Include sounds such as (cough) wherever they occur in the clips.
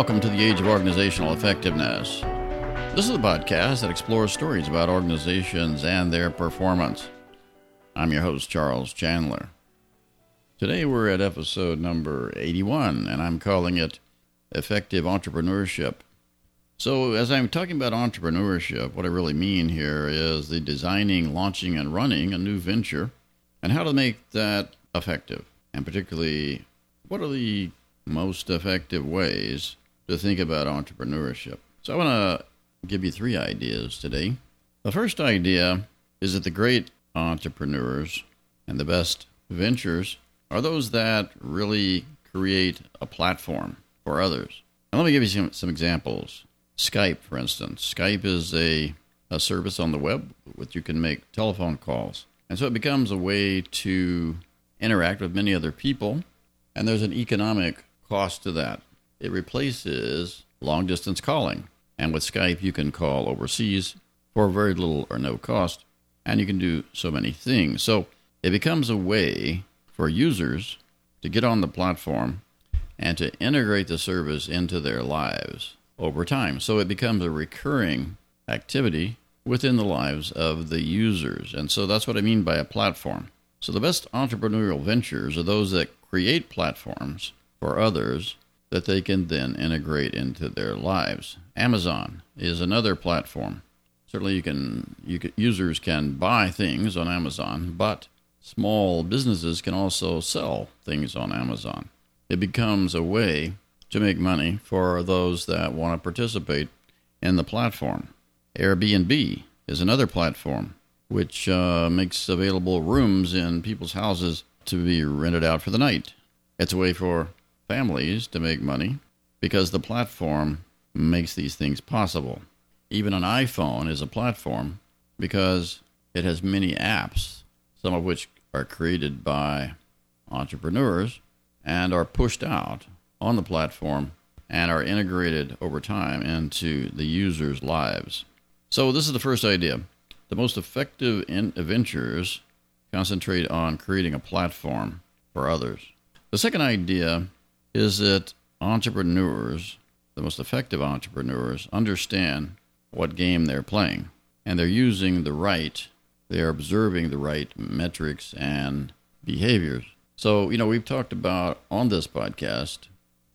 welcome to the Age of Organizational Effectiveness. This is a podcast that explores stories about organizations and their performance. I'm your host, Charles Chandler. Today we're at episode number 81, and I'm calling it Effective Entrepreneurship. So, as I'm talking about entrepreneurship, what I really mean here is the designing, launching, and running a new venture and how to make that effective. And particularly, what are the most effective ways to think about entrepreneurship. So I want to give you three ideas today. The first idea is that the great entrepreneurs and the best ventures are those that really create a platform for others. Now, let me give you some, some examples. Skype, for instance. Skype is a, a service on the web which you can make telephone calls. And so it becomes a way to interact with many other people, and there's an economic cost to that. It replaces long distance calling. And with Skype, you can call overseas for very little or no cost, and you can do so many things. So it becomes a way for users to get on the platform and to integrate the service into their lives over time. So it becomes a recurring activity within the lives of the users. And so that's what I mean by a platform. So the best entrepreneurial ventures are those that create platforms for others that they can then integrate into their lives. Amazon is another platform. Certainly, you can, you can, users can buy things on Amazon, but small businesses can also sell things on Amazon. It becomes a way to make money for those that want to participate in the platform. Airbnb is another platform which uh, makes available rooms in people's houses to be rented out for the night. It's a way for families to make money because the platform makes these things possible. Even an iPhone is a platform because it has many apps, some of which are created by entrepreneurs and are pushed out on the platform and are integrated over time into the user's lives. So, this is the first idea. The most effective uh, ventures concentrate on creating a platform for others. The second idea is that entrepreneurs, the most effective entrepreneurs, understand what game they're playing and they're using the right, they're observing the right metrics and behaviors. So, you know, we've talked about on this podcast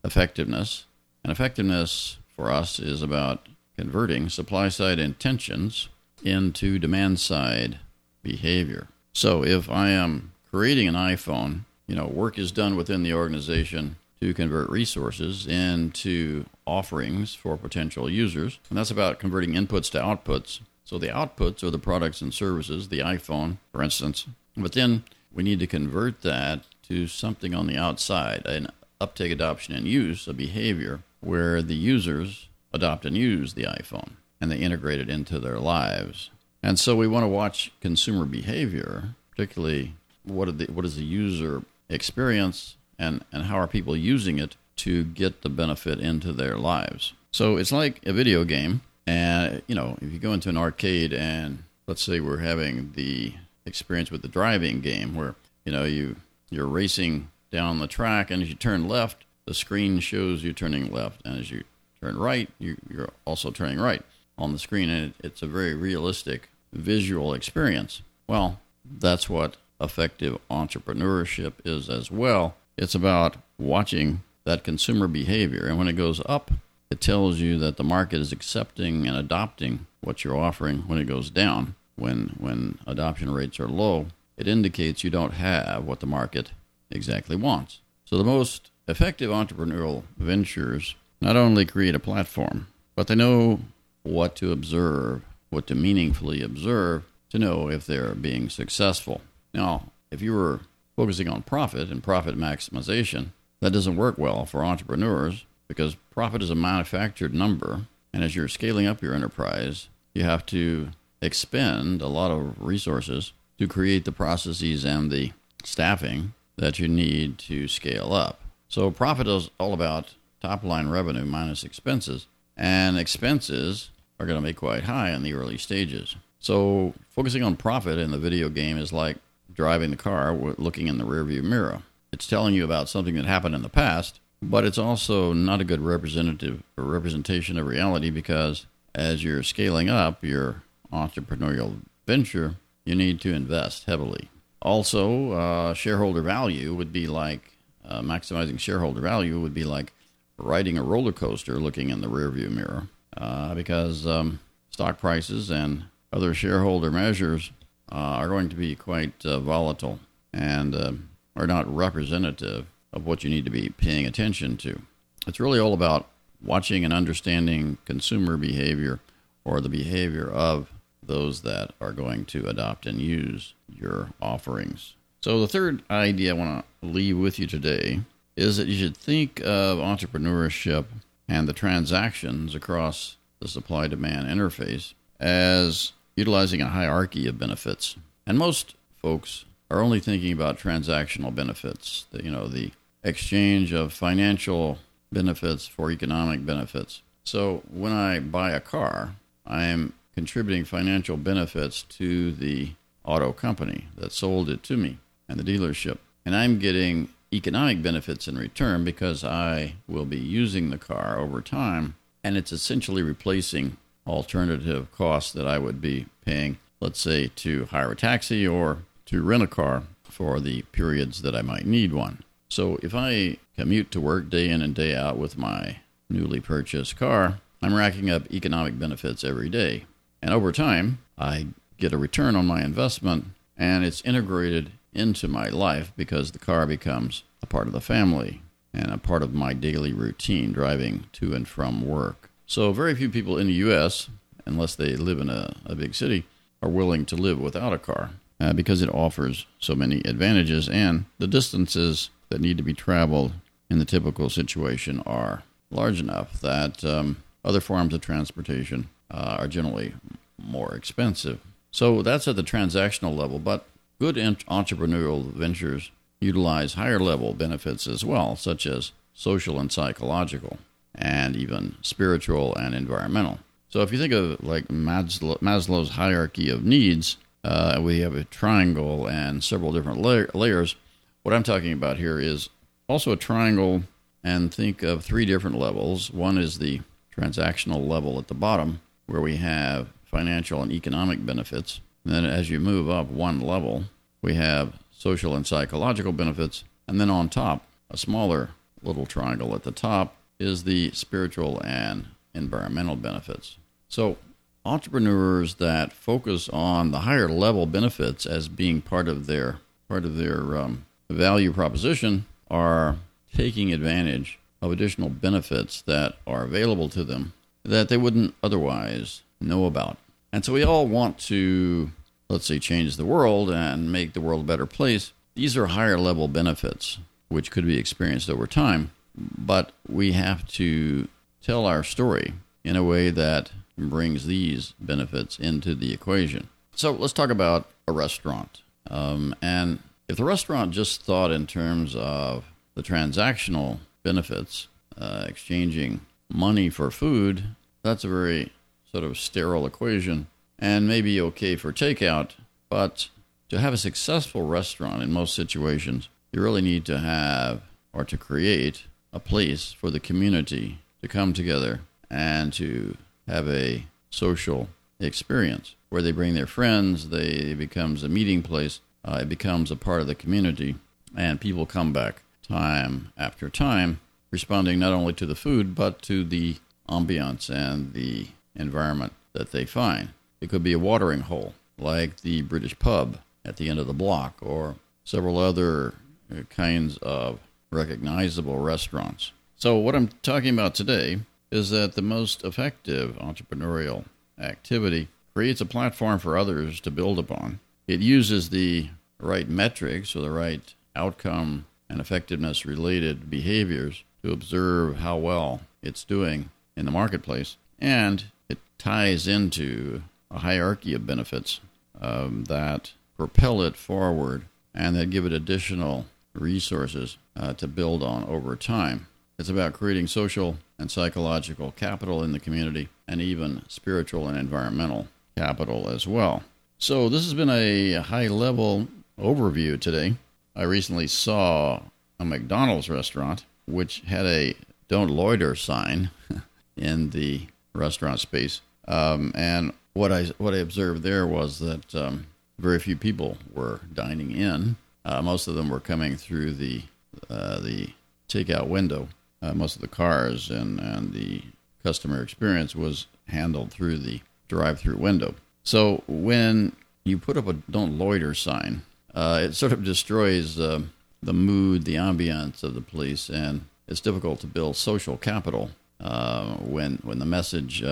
effectiveness, and effectiveness for us is about converting supply side intentions into demand side behavior. So, if I am creating an iPhone, you know, work is done within the organization to convert resources into offerings for potential users. And that's about converting inputs to outputs. So the outputs are the products and services, the iPhone, for instance. But then we need to convert that to something on the outside, an uptake, adoption, and use, a behavior where the users adopt and use the iPhone and they integrate it into their lives. And so we want to watch consumer behavior, particularly what, the, what is the user experience and, and how are people using it to get the benefit into their lives. So it's like a video game. And, you know, if you go into an arcade and let's say we're having the experience with the driving game where, you know, you, you're racing down the track and as you turn left, the screen shows you turning left. And as you turn right, you, you're also turning right on the screen. And it, it's a very realistic visual experience. Well, that's what effective entrepreneurship is as well. It's about watching that consumer behavior. And when it goes up, it tells you that the market is accepting and adopting what you're offering. When it goes down, when, when adoption rates are low, it indicates you don't have what the market exactly wants. So the most effective entrepreneurial ventures not only create a platform, but they know what to observe, what to meaningfully observe to know if they're being successful. Now, if you were focusing on profit and profit maximization, that doesn't work well for entrepreneurs because profit is a manufactured number. And as you're scaling up your enterprise, you have to expend a lot of resources to create the processes and the staffing that you need to scale up. So, profit is all about top line revenue minus expenses, and expenses are going to be quite high in the early stages. So, focusing on profit in the video game is like driving the car looking in the rearview mirror. It's telling you about something that happened in the past, but it's also not a good representative or representation of reality because as you're scaling up your entrepreneurial venture, you need to invest heavily. Also, uh, shareholder value would be like uh, maximizing shareholder value would be like riding a roller coaster looking in the rearview mirror uh, because um, stock prices and other shareholder measures uh, are going to be quite uh, volatile and uh, are not representative of what you need to be paying attention to. It's really all about watching and understanding consumer behavior or the behavior of those that are going to adopt and use your offerings. So, the third idea I want to leave with you today is that you should think of entrepreneurship and the transactions across the supply demand interface as utilizing a hierarchy of benefits. And most folks are only thinking about transactional benefits, the, you know, the exchange of financial benefits for economic benefits. So when I buy a car, I am contributing financial benefits to the auto company that sold it to me and the dealership. And I'm getting economic benefits in return because I will be using the car over time and it's essentially replacing alternative costs that I would be paying, let's say, to hire a taxi or to rent a car for the periods that I might need one. So if I commute to work day in and day out with my newly purchased car, I'm racking up economic benefits every day. And over time, I get a return on my investment and it's integrated into my life because the car becomes a part of the family and a part of my daily routine driving to and from work. So, very few people in the U.S., unless they live in a, a big city, are willing to live without a car uh, because it offers so many advantages and the distances that need to be traveled in the typical situation are large enough that um, other forms of transportation uh, are generally more expensive. So that's at the transactional level, but good entrepreneurial ventures utilize higher level benefits as well, such as social and psychological, and even spiritual and environmental. So if you think of like Maslow, Maslow's hierarchy of needs, uh, we have a triangle and several different la- layers. What I'm talking about here is also a triangle, and think of three different levels. One is the transactional level at the bottom, where we have financial and economic benefits. And then as you move up one level, we have social and psychological benefits. And then on top, a smaller little triangle at the top is the spiritual and environmental benefits. So, entrepreneurs that focus on the higher level benefits as being part of their part of their um, value proposition are taking advantage of additional benefits that are available to them that they wouldn't otherwise know about. And so we all want to, let's say, change the world and make the world a better place. These are higher level benefits which could be experienced over time, but we have to tell our story in a way that brings these benefits into the equation. So let's talk about a restaurant. Um, and if the restaurant just thought in terms of the transactional benefits, uh, exchanging money for food, that's a very sort of sterile equation and maybe okay for takeout, but to have a successful restaurant in most situations, you really need to have or to create a place for the community to come together and to have a social experience where they bring their friends, they it becomes a meeting place, uh, it becomes a part of the community, and people come back time after time, responding not only to the food but to the ambiance and the environment that they find. It could be a watering hole, like the British pub at the end of the block, or several other uh, kinds of recognizable restaurants. So, what I'm talking about today is that the most effective entrepreneurial activity creates a platform for others to build upon. It uses the right metrics or the right outcome and effectiveness related behaviors to observe how well it's doing in the marketplace and it ties into a hierarchy of benefits um, that propel it forward and that give it additional resources uh, to build on over time. It's about creating social and psychological capital in the community and even spiritual and environmental capital as well. So, this has been a high level overview today. I recently saw a McDonald's restaurant which had a "Don't Loiter" sign (laughs) in the restaurant space. Um, and what I what I observed there was that um, very few people were dining in. Uh, most of them were coming through the uh, the takeout window. Uh, most of the cars and, and the customer experience was handled through the drive-through window. So when you put up a "Don't Loiter" sign, uh, it sort of destroys uh, the mood, the ambiance of the place, and it's difficult to build social capital uh, when when the message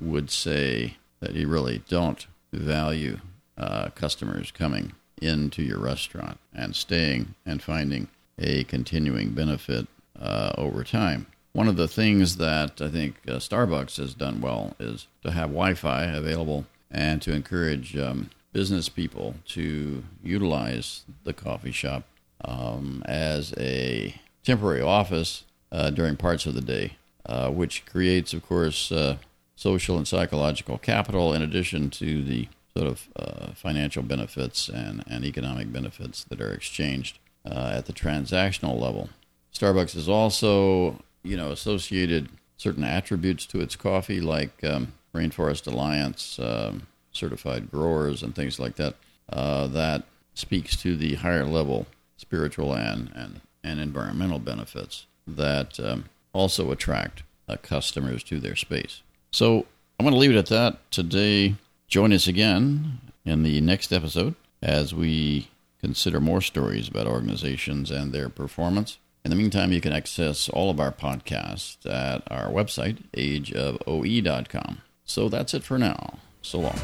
would say that you really don't value customers coming into your restaurant and staying and finding a continuing benefit uh, over time. One of the things that I think uh, Starbucks has done well is to have Wi Fi available and to encourage um, business people to utilize the coffee shop um, as a temporary office uh, during parts of the day, uh, which creates, of course, uh, social and psychological capital in addition to the sort of uh, financial benefits and, and economic benefits that are exchanged uh, at the transactional level. Starbucks has also, you know, associated certain attributes to its coffee, like um, Rainforest Alliance um, certified growers and things like that. Uh, that speaks to the higher level spiritual and and, and environmental benefits that um, also attract uh, customers to their space. So I'm going to leave it at that today. Join us again in the next episode as we consider more stories about organizations and their performance. In the meantime, you can access all of our podcasts at our website, ageofoe.com. So that's it for now. So long.